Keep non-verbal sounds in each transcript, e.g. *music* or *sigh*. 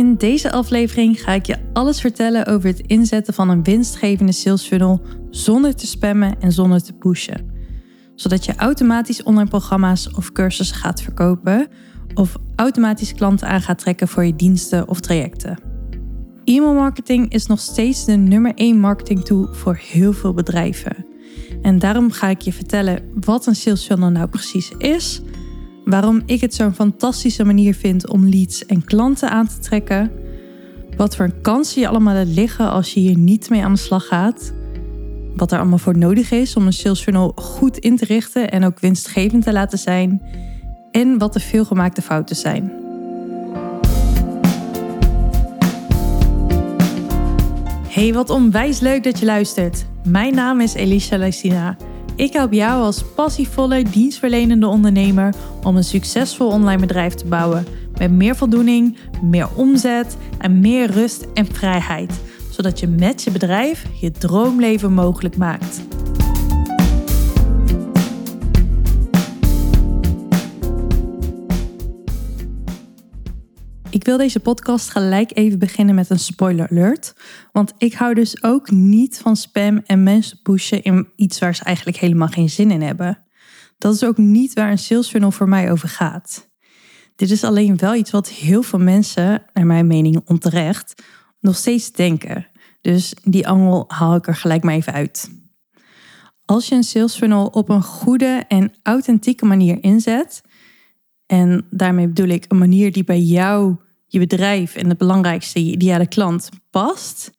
In deze aflevering ga ik je alles vertellen over het inzetten van een winstgevende sales funnel zonder te spammen en zonder te pushen. Zodat je automatisch online programma's of cursussen gaat verkopen of automatisch klanten aan gaat trekken voor je diensten of trajecten. E-mail marketing is nog steeds de nummer 1 marketing tool voor heel veel bedrijven. En daarom ga ik je vertellen wat een sales funnel nou precies is waarom ik het zo'n fantastische manier vind om leads en klanten aan te trekken, wat voor kansen je allemaal laat liggen als je hier niet mee aan de slag gaat, wat er allemaal voor nodig is om een sales funnel goed in te richten en ook winstgevend te laten zijn, en wat de veelgemaakte fouten zijn. Hey, wat onwijs leuk dat je luistert. Mijn naam is Elisha Lysina. Ik help jou als passievolle, dienstverlenende ondernemer om een succesvol online bedrijf te bouwen. Met meer voldoening, meer omzet en meer rust en vrijheid. Zodat je met je bedrijf je droomleven mogelijk maakt. Ik wil deze podcast gelijk even beginnen met een spoiler alert. Want ik hou dus ook niet van spam en mensen pushen in iets waar ze eigenlijk helemaal geen zin in hebben. Dat is ook niet waar een sales funnel voor mij over gaat. Dit is alleen wel iets wat heel veel mensen, naar mijn mening onterecht, nog steeds denken. Dus die angel haal ik er gelijk maar even uit. Als je een sales funnel op een goede en authentieke manier inzet, en daarmee bedoel ik een manier die bij jou, je bedrijf en het belangrijkste, je ideale klant past,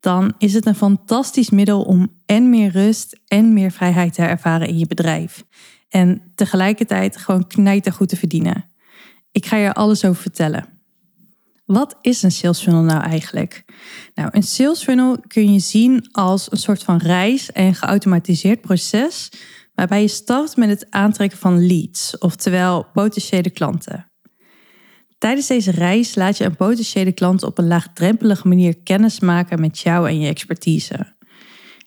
dan is het een fantastisch middel om en meer rust en meer vrijheid te ervaren in je bedrijf. En tegelijkertijd gewoon knijtergoed te verdienen. Ik ga je alles over vertellen. Wat is een sales funnel nou eigenlijk? Nou, een sales funnel kun je zien als een soort van reis en geautomatiseerd proces waarbij je start met het aantrekken van leads, oftewel potentiële klanten. Tijdens deze reis laat je een potentiële klant op een laagdrempelige manier kennis maken met jou en je expertise.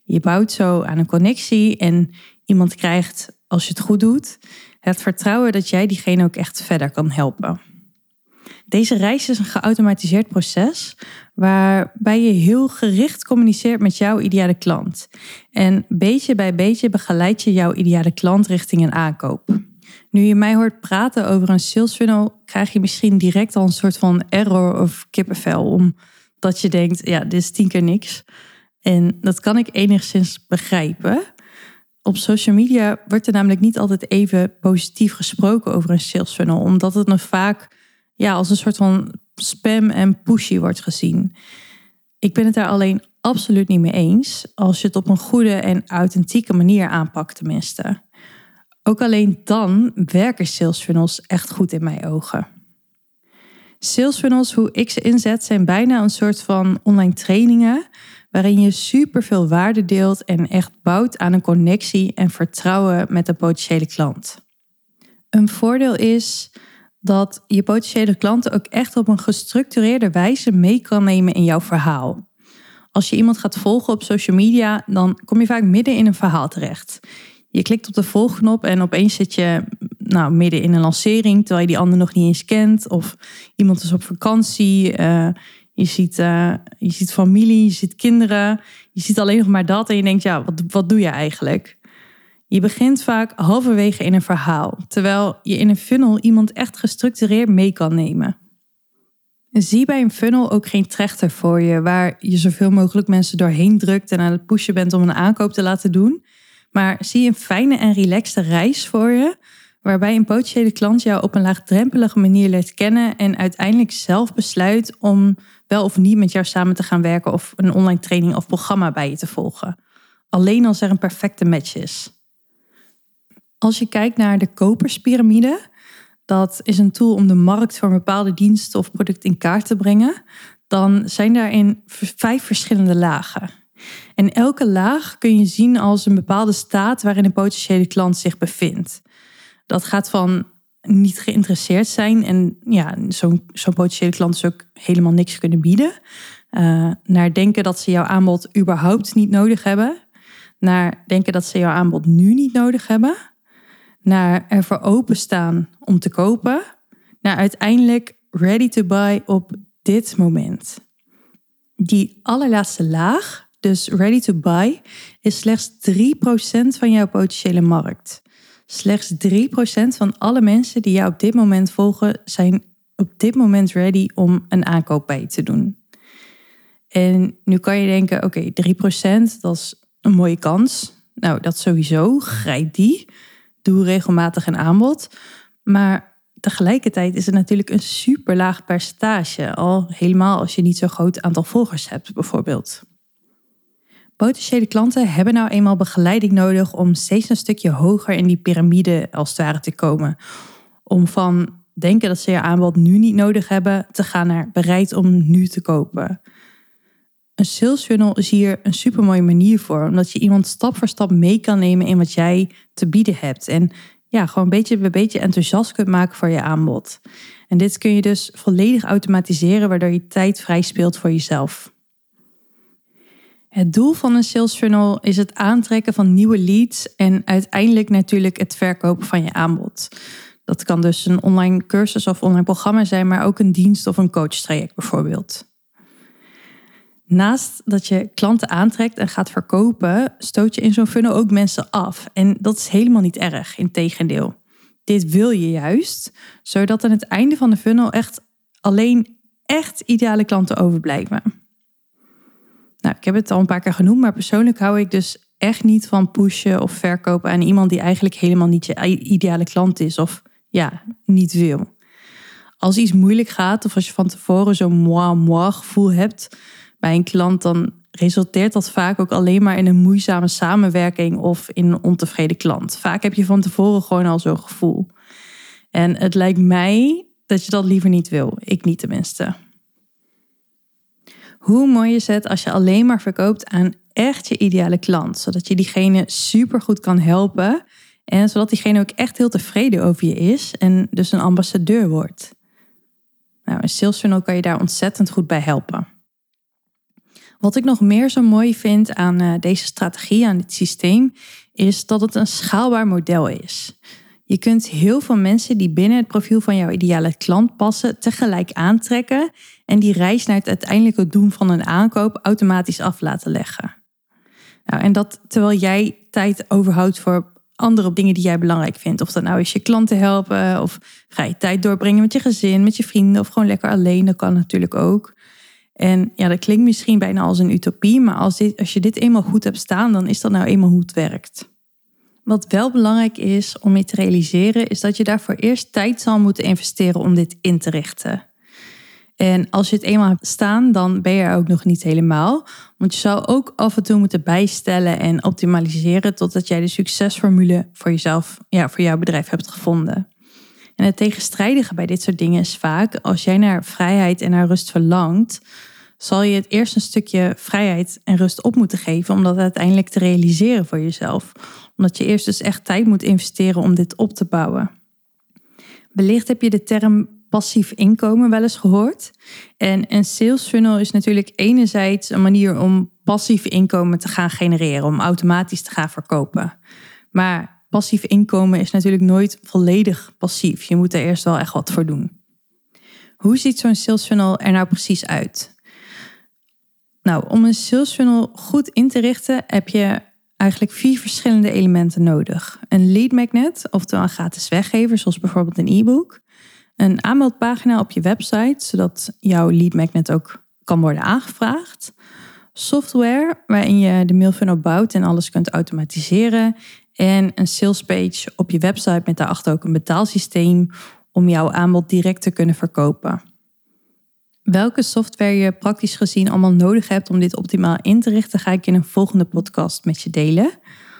Je bouwt zo aan een connectie en iemand krijgt, als je het goed doet, het vertrouwen dat jij diegene ook echt verder kan helpen. Deze reis is een geautomatiseerd proces waarbij je heel gericht communiceert met jouw ideale klant. En beetje bij beetje begeleid je jouw ideale klant richting een aankoop. Nu je mij hoort praten over een sales funnel, krijg je misschien direct al een soort van error of kippenvel. Omdat je denkt, ja, dit is tien keer niks. En dat kan ik enigszins begrijpen. Op social media wordt er namelijk niet altijd even positief gesproken over een sales funnel, omdat het nog vaak ja, als een soort van spam en pushy wordt gezien. Ik ben het daar alleen absoluut niet mee eens als je het op een goede en authentieke manier aanpakt tenminste. Ook alleen dan werken sales funnels echt goed in mijn ogen. Sales funnels, hoe ik ze inzet, zijn bijna een soort van online trainingen waarin je superveel waarde deelt en echt bouwt aan een connectie en vertrouwen met een potentiële klant. Een voordeel is dat je potentiële klanten ook echt op een gestructureerde wijze mee kan nemen in jouw verhaal. Als je iemand gaat volgen op social media, dan kom je vaak midden in een verhaal terecht. Je klikt op de volgknop en opeens zit je nou, midden in een lancering, terwijl je die ander nog niet eens kent. Of iemand is op vakantie. Uh, je, ziet, uh, je ziet familie, je ziet kinderen. Je ziet alleen nog maar dat en je denkt, ja, wat, wat doe je eigenlijk? Je begint vaak halverwege in een verhaal, terwijl je in een funnel iemand echt gestructureerd mee kan nemen. Zie bij een funnel ook geen trechter voor je, waar je zoveel mogelijk mensen doorheen drukt en aan het pushen bent om een aankoop te laten doen. Maar zie een fijne en relaxte reis voor je, waarbij een potentiële klant jou op een laagdrempelige manier leert kennen en uiteindelijk zelf besluit om wel of niet met jou samen te gaan werken of een online training of programma bij je te volgen. Alleen als er een perfecte match is. Als je kijkt naar de koperspyramide, dat is een tool om de markt voor een bepaalde dienst of product in kaart te brengen, dan zijn daarin vijf verschillende lagen. En elke laag kun je zien als een bepaalde staat waarin een potentiële klant zich bevindt. Dat gaat van niet geïnteresseerd zijn en ja, zo'n zo'n potentiële klant is ook helemaal niks kunnen bieden. Uh, naar denken dat ze jouw aanbod überhaupt niet nodig hebben. Naar denken dat ze jouw aanbod nu niet nodig hebben naar ervoor openstaan om te kopen, naar uiteindelijk ready to buy op dit moment. Die allerlaatste laag, dus ready to buy, is slechts 3% van jouw potentiële markt. Slechts 3% van alle mensen die jou op dit moment volgen, zijn op dit moment ready om een aankoop bij te doen. En nu kan je denken, oké, 3% dat is een mooie kans. Nou, dat sowieso, grijp die. Doe regelmatig een aanbod. Maar tegelijkertijd is het natuurlijk een super laag percentage. Al helemaal als je niet zo'n groot aantal volgers hebt, bijvoorbeeld. Potentiële klanten hebben nou eenmaal begeleiding nodig om steeds een stukje hoger in die piramide als het ware te komen. Om van denken dat ze je aanbod nu niet nodig hebben, te gaan naar bereid om nu te kopen. Een sales funnel is hier een super mooie manier voor, omdat je iemand stap voor stap mee kan nemen in wat jij te bieden hebt. En ja, gewoon beetje bij beetje enthousiast kunt maken voor je aanbod. En dit kun je dus volledig automatiseren, waardoor je tijd vrij speelt voor jezelf. Het doel van een sales funnel is het aantrekken van nieuwe leads en uiteindelijk natuurlijk het verkopen van je aanbod. Dat kan dus een online cursus of online programma zijn, maar ook een dienst of een coachtraject bijvoorbeeld. Naast dat je klanten aantrekt en gaat verkopen, stoot je in zo'n funnel ook mensen af. En dat is helemaal niet erg, integendeel. Dit wil je juist, zodat aan het einde van de funnel echt alleen echt ideale klanten overblijven. Nou, ik heb het al een paar keer genoemd, maar persoonlijk hou ik dus echt niet van pushen of verkopen aan iemand die eigenlijk helemaal niet je ideale klant is of ja, niet wil. Als iets moeilijk gaat of als je van tevoren zo'n moi-moi gevoel hebt, bij een klant, dan resulteert dat vaak ook alleen maar in een moeizame samenwerking of in een ontevreden klant. Vaak heb je van tevoren gewoon al zo'n gevoel. En het lijkt mij dat je dat liever niet wil. Ik niet tenminste. Hoe mooi is het als je alleen maar verkoopt aan echt je ideale klant, zodat je diegene super goed kan helpen en zodat diegene ook echt heel tevreden over je is en dus een ambassadeur wordt. Nou, een sales funnel kan je daar ontzettend goed bij helpen. Wat ik nog meer zo mooi vind aan uh, deze strategie, aan dit systeem, is dat het een schaalbaar model is. Je kunt heel veel mensen die binnen het profiel van jouw ideale klant passen, tegelijk aantrekken en die reis naar het uiteindelijke doen van een aankoop automatisch af laten leggen. Nou, en dat terwijl jij tijd overhoudt voor andere dingen die jij belangrijk vindt. Of dat nou is je klanten helpen, of ga je tijd doorbrengen met je gezin, met je vrienden, of gewoon lekker alleen. Dat kan natuurlijk ook. En ja, dat klinkt misschien bijna als een utopie, maar als, dit, als je dit eenmaal goed hebt staan, dan is dat nou eenmaal hoe het werkt. Wat wel belangrijk is om je te realiseren, is dat je daarvoor eerst tijd zal moeten investeren om dit in te richten. En als je het eenmaal hebt staan, dan ben je er ook nog niet helemaal. Want je zou ook af en toe moeten bijstellen en optimaliseren totdat jij de succesformule voor jezelf, ja, voor jouw bedrijf hebt gevonden. En het tegenstrijdige bij dit soort dingen is vaak, als jij naar vrijheid en naar rust verlangt, zal je het eerst een stukje vrijheid en rust op moeten geven om dat uiteindelijk te realiseren voor jezelf. Omdat je eerst dus echt tijd moet investeren om dit op te bouwen. Wellicht heb je de term passief inkomen wel eens gehoord. En een sales funnel is natuurlijk enerzijds een manier om passief inkomen te gaan genereren, om automatisch te gaan verkopen. Maar passief inkomen is natuurlijk nooit volledig passief. Je moet er eerst wel echt wat voor doen. Hoe ziet zo'n sales funnel er nou precies uit? Nou, om een sales funnel goed in te richten heb je eigenlijk vier verschillende elementen nodig. Een lead magnet, oftewel een gratis weggever, zoals bijvoorbeeld een e-book. Een aanmeldpagina op je website, zodat jouw lead magnet ook kan worden aangevraagd. Software, waarin je de mailfunnel bouwt en alles kunt automatiseren. En een salespage op je website met daarachter ook een betaalsysteem om jouw aanbod direct te kunnen verkopen welke software je praktisch gezien allemaal nodig hebt om dit optimaal in te richten, ga ik in een volgende podcast met je delen.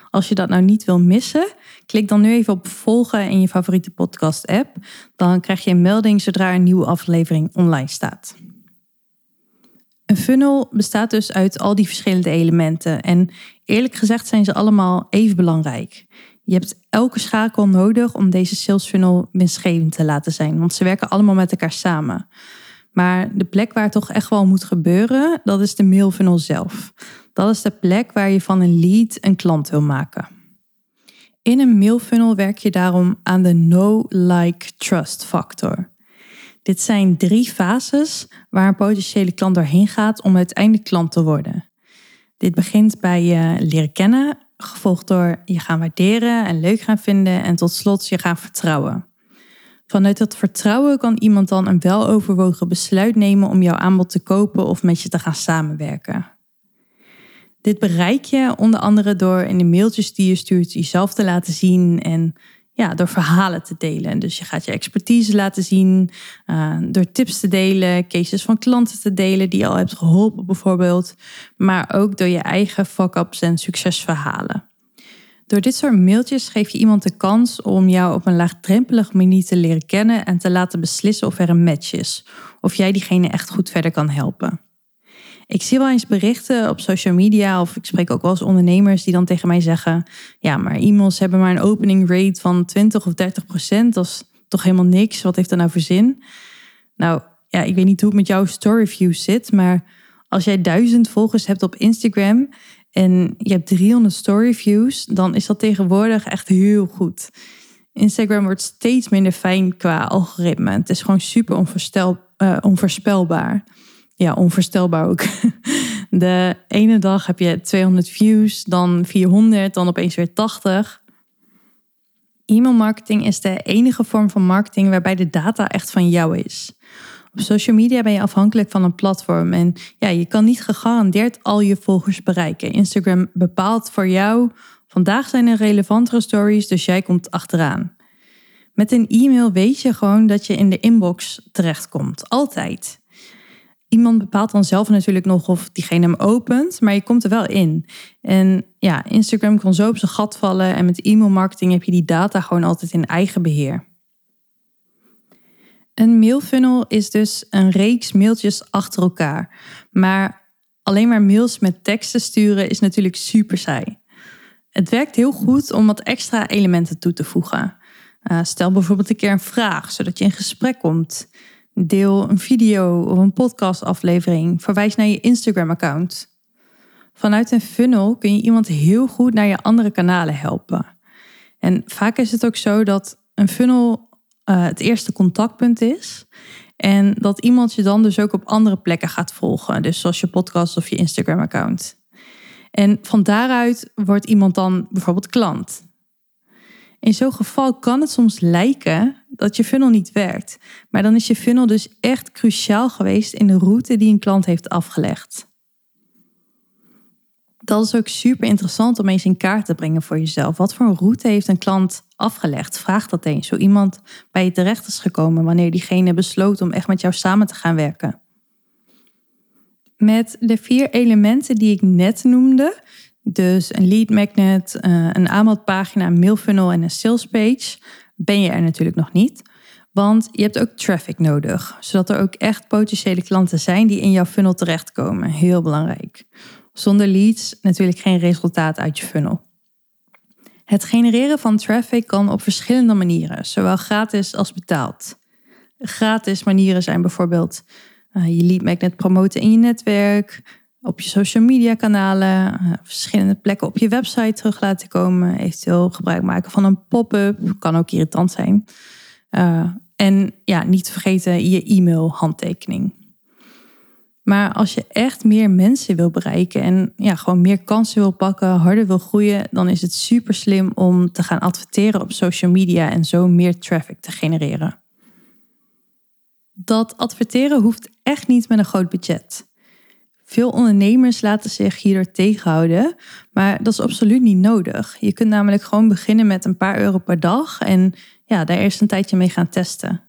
Als je dat nou niet wil missen, klik dan nu even op volgen in je favoriete podcast app. Dan krijg je een melding zodra een nieuwe aflevering online staat. Een funnel bestaat dus uit al die verschillende elementen en eerlijk gezegd zijn ze allemaal even belangrijk. Je hebt elke schakel nodig om deze sales funnel winstgevend te laten zijn, want ze werken allemaal met elkaar samen. Maar de plek waar het toch echt wel moet gebeuren, dat is de mailfunnel zelf. Dat is de plek waar je van een lead een klant wil maken. In een mailfunnel werk je daarom aan de know, like, trust factor. Dit zijn drie fases waar een potentiële klant doorheen gaat om uiteindelijk klant te worden. Dit begint bij je leren kennen, gevolgd door je gaan waarderen en leuk gaan vinden en tot slot je gaan vertrouwen. Vanuit dat vertrouwen kan iemand dan een weloverwogen besluit nemen om jouw aanbod te kopen of met je te gaan samenwerken. Dit bereik je onder andere door in de mailtjes die je stuurt jezelf te laten zien en ja, door verhalen te delen. Dus je gaat je expertise laten zien, uh, door tips te delen, cases van klanten te delen die je al hebt geholpen bijvoorbeeld, maar ook door je eigen fuck-ups en succesverhalen. Door dit soort mailtjes geef je iemand de kans om jou op een laagdrempelige manier te leren kennen en te laten beslissen of er een match is, of jij diegene echt goed verder kan helpen. Ik zie wel eens berichten op social media of ik spreek ook wel eens ondernemers die dan tegen mij zeggen: Ja, maar e-mails hebben maar een opening rate van 20 of 30 procent. Dat is toch helemaal niks. Wat heeft dat nou voor zin? Nou ja, ik weet niet hoe het met jouw story views zit, maar als jij duizend volgers hebt op Instagram en je hebt 300 story views, dan is dat tegenwoordig echt heel goed. Instagram wordt steeds minder fijn qua algoritme. Het is gewoon super uh, onvoorspelbaar ja, onvoorstelbaar ook. *laughs* De ene dag heb je 200 views, dan 400, dan opeens weer 80. E-mail marketing is de enige vorm van marketing waarbij de data echt van jou is. Op social media ben je afhankelijk van een platform en ja, je kan niet gegarandeerd al je volgers bereiken. Instagram bepaalt voor jou, vandaag zijn er relevantere stories, dus jij komt achteraan. Met een e-mail weet je gewoon dat je in de inbox terechtkomt, altijd. Iemand bepaalt dan zelf natuurlijk nog of diegene hem opent, maar je komt er wel in. En ja, Instagram kan zo op zijn gat vallen en met e-mail marketing heb je die data gewoon altijd in eigen beheer. Een mailfunnel is dus een reeks mailtjes achter elkaar. Maar alleen maar mails met teksten sturen is natuurlijk super saai. Het werkt heel goed om wat extra elementen toe te voegen. Uh, stel bijvoorbeeld een keer een vraag, zodat je in gesprek komt. Deel een video of een podcastaflevering. Verwijs naar je Instagram-account. Vanuit een funnel kun je iemand heel goed naar je andere kanalen helpen. En vaak is het ook zo dat een funnel uh, het eerste contactpunt is. En dat iemand je dan dus ook op andere plekken gaat volgen. Dus zoals je podcast of je Instagram-account. En van daaruit wordt iemand dan bijvoorbeeld klant. In zo'n geval kan het soms lijken dat je funnel niet werkt. Maar dan is je funnel dus echt cruciaal geweest in de route die een klant heeft afgelegd. Dat is ook super interessant om eens in kaart te brengen voor jezelf. Wat voor een route heeft een klant afgelegd? Vraag dat eens. Zo iemand bij je terecht is gekomen wanneer diegene besloot om echt met jou samen te gaan werken. Met de vier elementen die ik net noemde, dus een lead magnet, eh, een aanbodpagina, een mailfunnel en een sales page, ben je er natuurlijk nog niet. Want je hebt ook traffic nodig, zodat er ook echt potentiële klanten zijn die in jouw funnel terechtkomen. Heel belangrijk. Zonder leads natuurlijk geen resultaat uit je funnel. Het genereren van traffic kan op verschillende manieren, zowel gratis als betaald. Gratis manieren zijn bijvoorbeeld uh, je lead magnet promoten in je netwerk, op je social media kanalen, uh, verschillende plekken op je website terug laten komen. Eventueel gebruik maken van een pop-up, kan ook irritant zijn. Uh, en ja, niet te vergeten je e-mail handtekening. Maar als je echt meer mensen wil bereiken en ja, gewoon meer kansen wil pakken, harder wil groeien, dan is het super slim om te gaan adverteren op social media en zo meer traffic te genereren. Dat adverteren hoeft echt niet met een groot budget. Veel ondernemers laten zich hierdoor tegenhouden, maar dat is absoluut niet nodig. Je kunt namelijk gewoon beginnen met een paar euro per dag en ja, daar eerst een tijdje mee gaan testen.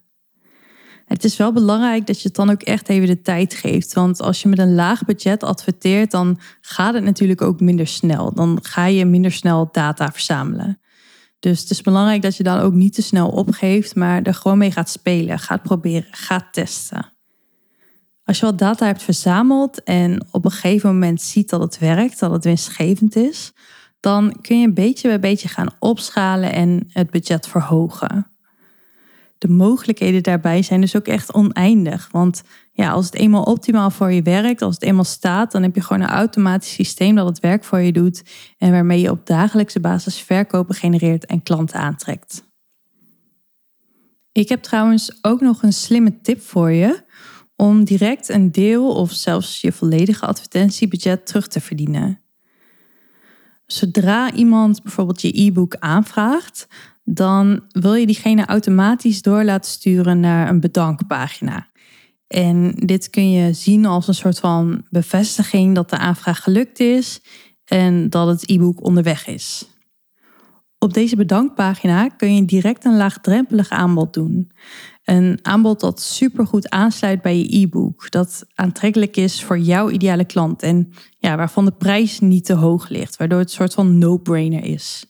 Het is wel belangrijk dat je het dan ook echt even de tijd geeft. Want als je met een laag budget adverteert, dan gaat het natuurlijk ook minder snel. Dan ga je minder snel data verzamelen. Dus het is belangrijk dat je dan ook niet te snel opgeeft, maar er gewoon mee gaat spelen, gaat proberen, gaat testen. Als je wat data hebt verzameld en op een gegeven moment ziet dat het werkt, dat het winstgevend is, dan kun je een beetje bij beetje gaan opschalen en het budget verhogen. De mogelijkheden daarbij zijn dus ook echt oneindig. Want ja, als het eenmaal optimaal voor je werkt, als het eenmaal staat, dan heb je gewoon een automatisch systeem dat het werk voor je doet en waarmee je op dagelijkse basis verkopen genereert en klanten aantrekt. Ik heb trouwens ook nog een slimme tip voor je om direct een deel of zelfs je volledige advertentiebudget terug te verdienen. Zodra iemand bijvoorbeeld je e-book aanvraagt, dan wil je diegene automatisch door laten sturen naar een bedankpagina. En dit kun je zien als een soort van bevestiging dat de aanvraag gelukt is en dat het e-book onderweg is. Op deze bedankpagina kun je direct een laagdrempelig aanbod doen. Een aanbod dat supergoed aansluit bij je e-book, dat aantrekkelijk is voor jouw ideale klant en ja, waarvan de prijs niet te hoog ligt, waardoor het een soort van no-brainer is.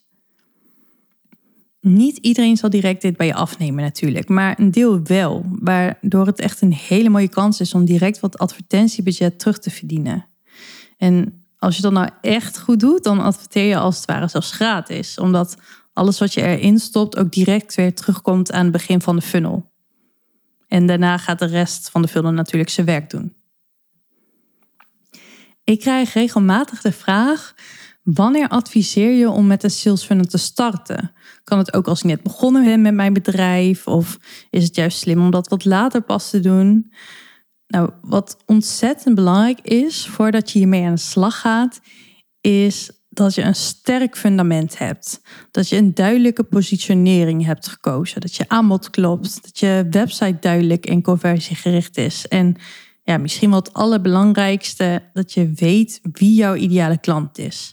Niet iedereen zal direct dit bij je afnemen natuurlijk, maar een deel wel, waardoor het echt een hele mooie kans is om direct wat advertentiebudget terug te verdienen. En als je dat nou echt goed doet, dan adverteer je als het ware zelfs gratis, omdat alles wat je erin stopt ook direct weer terugkomt aan het begin van de funnel. En daarna gaat de rest van de funnel natuurlijk zijn werk doen. Ik krijg regelmatig de vraag: wanneer adviseer je om met een sales funnel te starten? Kan het ook als ik net begonnen ben met mijn bedrijf? Of is het juist slim om dat wat later pas te doen? Nou, wat ontzettend belangrijk is voordat je hiermee aan de slag gaat, is dat je een sterk fundament hebt. Dat je een duidelijke positionering hebt gekozen. Dat je aanbod klopt. Dat je website duidelijk en conversiegericht is. En ja, misschien wat het allerbelangrijkste, dat je weet wie jouw ideale klant is.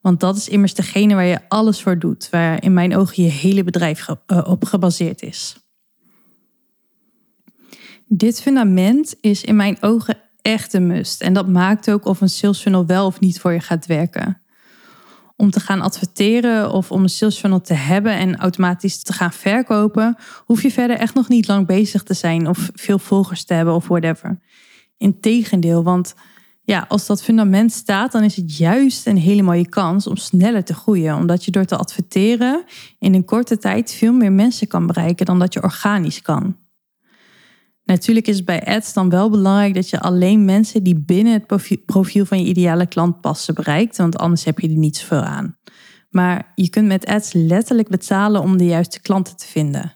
Want dat is immers degene waar je alles voor doet, waar in mijn ogen je hele bedrijf eh, op gebaseerd is. Dit fundament is in mijn ogen echt een must. En dat maakt ook of een sales funnel wel of niet voor je gaat werken. Om te gaan adverteren of om een sales funnel te hebben en automatisch te gaan verkopen, hoef je verder echt nog niet lang bezig te zijn of veel volgers te hebben of whatever. Integendeel, want ja, als dat fundament staat, dan is het juist een hele mooie kans om sneller te groeien. Omdat je door te adverteren in een korte tijd veel meer mensen kan bereiken dan dat je organisch kan. Natuurlijk is het bij ads dan wel belangrijk dat je alleen mensen die binnen het profiel van je ideale klant passen bereikt, want anders heb je er niet zoveel aan. Maar je kunt met ads letterlijk betalen om de juiste klanten te vinden.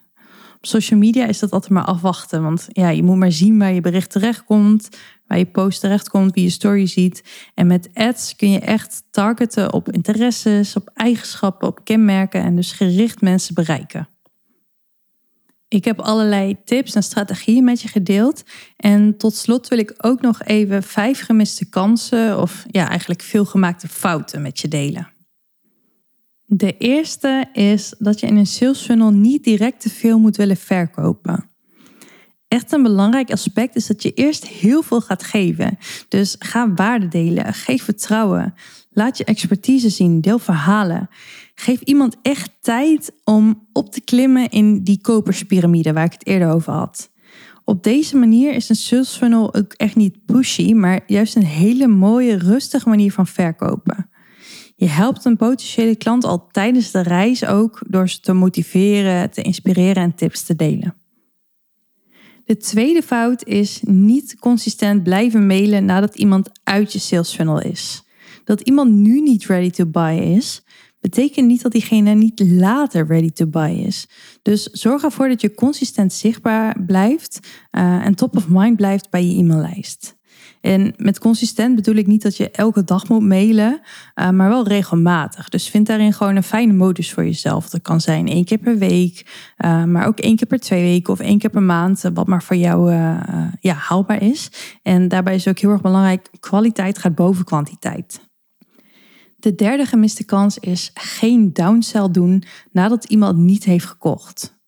Op social media is dat altijd maar afwachten, want ja, je moet maar zien waar je bericht terechtkomt, waar je post terechtkomt, wie je story ziet. En met ads kun je echt targeten op interesses, op eigenschappen, op kenmerken en dus gericht mensen bereiken. Ik heb allerlei tips en strategieën met je gedeeld. En tot slot wil ik ook nog even vijf gemiste kansen of ja, eigenlijk veel gemaakte fouten met je delen. De eerste is dat je in een sales funnel niet direct te veel moet willen verkopen. Echt een belangrijk aspect is dat je eerst heel veel gaat geven. Dus ga waarde delen, geef vertrouwen, laat je expertise zien, deel verhalen. Geef iemand echt tijd om op te klimmen in die koperspyramide waar ik het eerder over had. Op deze manier is een sales funnel ook echt niet pushy, maar juist een hele mooie, rustige manier van verkopen. Je helpt een potentiële klant al tijdens de reis ook door ze te motiveren, te inspireren en tips te delen. De tweede fout is niet consistent blijven mailen nadat iemand uit je sales funnel is. Dat iemand nu niet ready to buy is, betekent niet dat diegene niet later ready to buy is. Dus zorg ervoor dat je consistent zichtbaar blijft uh, en top of mind blijft bij je e-maillijst. En met consistent bedoel ik niet dat je elke dag moet mailen, uh, maar wel regelmatig. Dus vind daarin gewoon een fijne modus voor jezelf. Dat kan zijn één keer per week, uh, maar ook één keer per twee weken of één keer per maand, wat maar voor jou ja, haalbaar is. En daarbij is ook heel erg belangrijk, kwaliteit gaat boven kwantiteit. De derde gemiste kans is geen downsell doen nadat iemand niet heeft gekocht.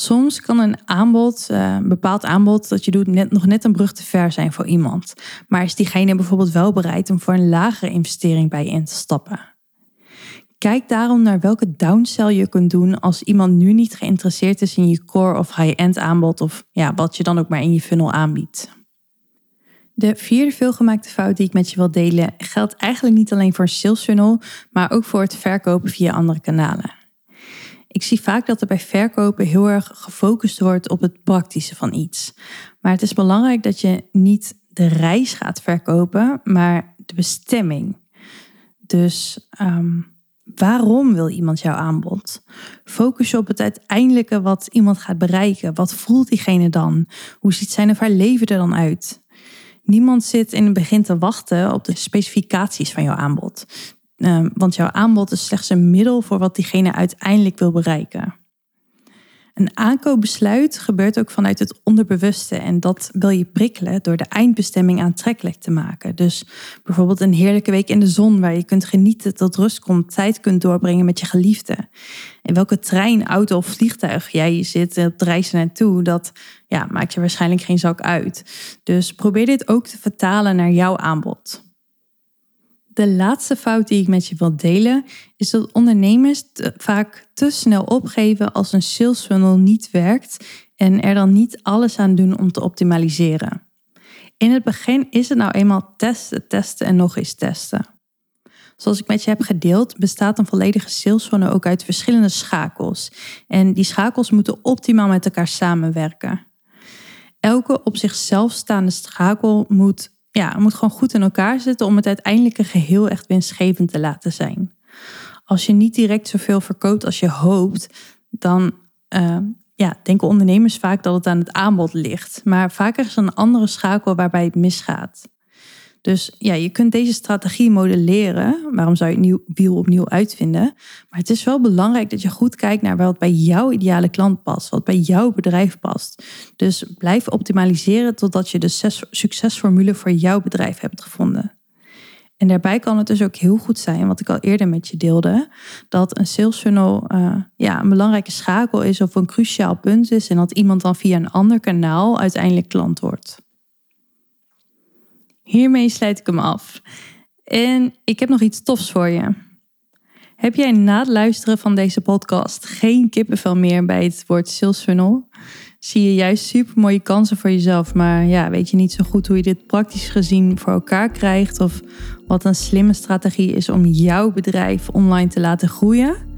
Soms kan een aanbod, eh, een bepaald aanbod dat je doet, net, nog net een brug te ver zijn voor iemand. Maar is diegene bijvoorbeeld wel bereid om voor een lagere investering bij je in te stappen? Kijk daarom naar welke downsell je kunt doen als iemand nu niet geïnteresseerd is in je core of high-end aanbod of ja, wat je dan ook maar in je funnel aanbiedt. De vierde veelgemaakte fout die ik met je wil delen geldt eigenlijk niet alleen voor een sales funnel, maar ook voor het verkopen via andere kanalen. Ik zie vaak dat er bij verkopen heel erg gefocust wordt op het praktische van iets. Maar het is belangrijk dat je niet de reis gaat verkopen, maar de bestemming. Dus um, Waarom wil iemand jouw aanbod? Focus je op het uiteindelijke wat iemand gaat bereiken. Wat voelt diegene dan? Hoe ziet zijn of haar leven er dan uit? Niemand zit in het begin te wachten op de specificaties van jouw aanbod. Ehm, want jouw aanbod is slechts een middel voor wat diegene uiteindelijk wil bereiken. Een aankoopbesluit gebeurt ook vanuit het onderbewuste en dat wil je prikkelen door de eindbestemming aantrekkelijk te maken. Dus bijvoorbeeld een heerlijke week in de zon waar je kunt genieten tot rust komt, tijd kunt doorbrengen met je geliefde. In welke trein, auto of vliegtuig jij zit op reizen naartoe, dat ja, maakt je waarschijnlijk geen zak uit. Dus probeer dit ook te vertalen naar jouw aanbod. De laatste fout die ik met je wil delen is dat ondernemers vaak te snel opgeven als een sales funnel niet werkt en er dan niet alles aan doen om te optimaliseren. In het begin is het nou eenmaal testen, testen en nog eens testen. Zoals ik met je heb gedeeld, bestaat een volledige sales funnel ook uit verschillende schakels. En die schakels moeten optimaal met elkaar samenwerken. Elke op zichzelf staande schakel moet ja, het moet gewoon goed in elkaar zitten om het uiteindelijke geheel echt winstgevend te laten zijn. Als je niet direct zoveel verkoopt als je hoopt, dan uh, ja, denken ondernemers vaak dat het aan het aanbod ligt. Maar vaker is er een andere schakel waarbij het misgaat. Dus ja, je kunt deze strategie modelleren. Waarom zou je het nieuw, wiel opnieuw uitvinden? Maar het is wel belangrijk dat je goed kijkt naar wat bij jouw ideale klant past, wat bij jouw bedrijf past. Dus blijf optimaliseren totdat je de succesformule voor jouw bedrijf hebt gevonden. En daarbij kan het dus ook heel goed zijn, wat ik al eerder met je deelde, dat een sales funnel uh, ja, een belangrijke schakel is of een cruciaal punt is en dat iemand dan via een ander kanaal uiteindelijk klant wordt. Hiermee sluit ik hem af. En ik heb nog iets tofs voor je. Heb jij na het luisteren van deze podcast geen kippenvel meer bij het woord sales funnel? Zie je juist super mooie kansen voor jezelf, maar ja, weet je niet zo goed hoe je dit praktisch gezien voor elkaar krijgt of wat een slimme strategie is om jouw bedrijf online te laten groeien?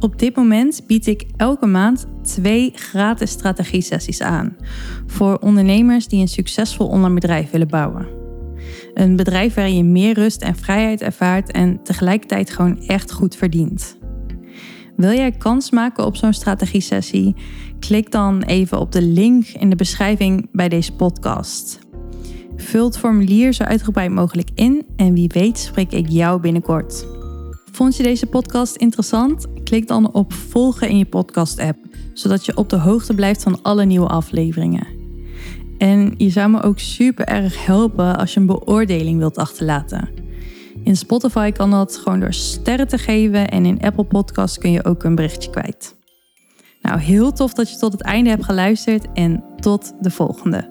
Op dit moment bied ik elke maand twee gratis strategie-sessies aan voor ondernemers die een succesvol online bedrijf willen bouwen. Een bedrijf waarin je meer rust en vrijheid ervaart en tegelijkertijd gewoon echt goed verdient. Wil jij kans maken op zo'n strategie-sessie? Klik dan even op de link in de beschrijving bij deze podcast. Vul het formulier zo uitgebreid mogelijk in en wie weet spreek ik jou binnenkort. Vond je deze podcast interessant? Klik dan op volgen in je podcast-app, zodat je op de hoogte blijft van alle nieuwe afleveringen. En je zou me ook super erg helpen als je een beoordeling wilt achterlaten. In Spotify kan dat gewoon door sterren te geven en in Apple Podcasts kun je ook een berichtje kwijt. Nou, heel tof dat je tot het einde hebt geluisterd en tot de volgende.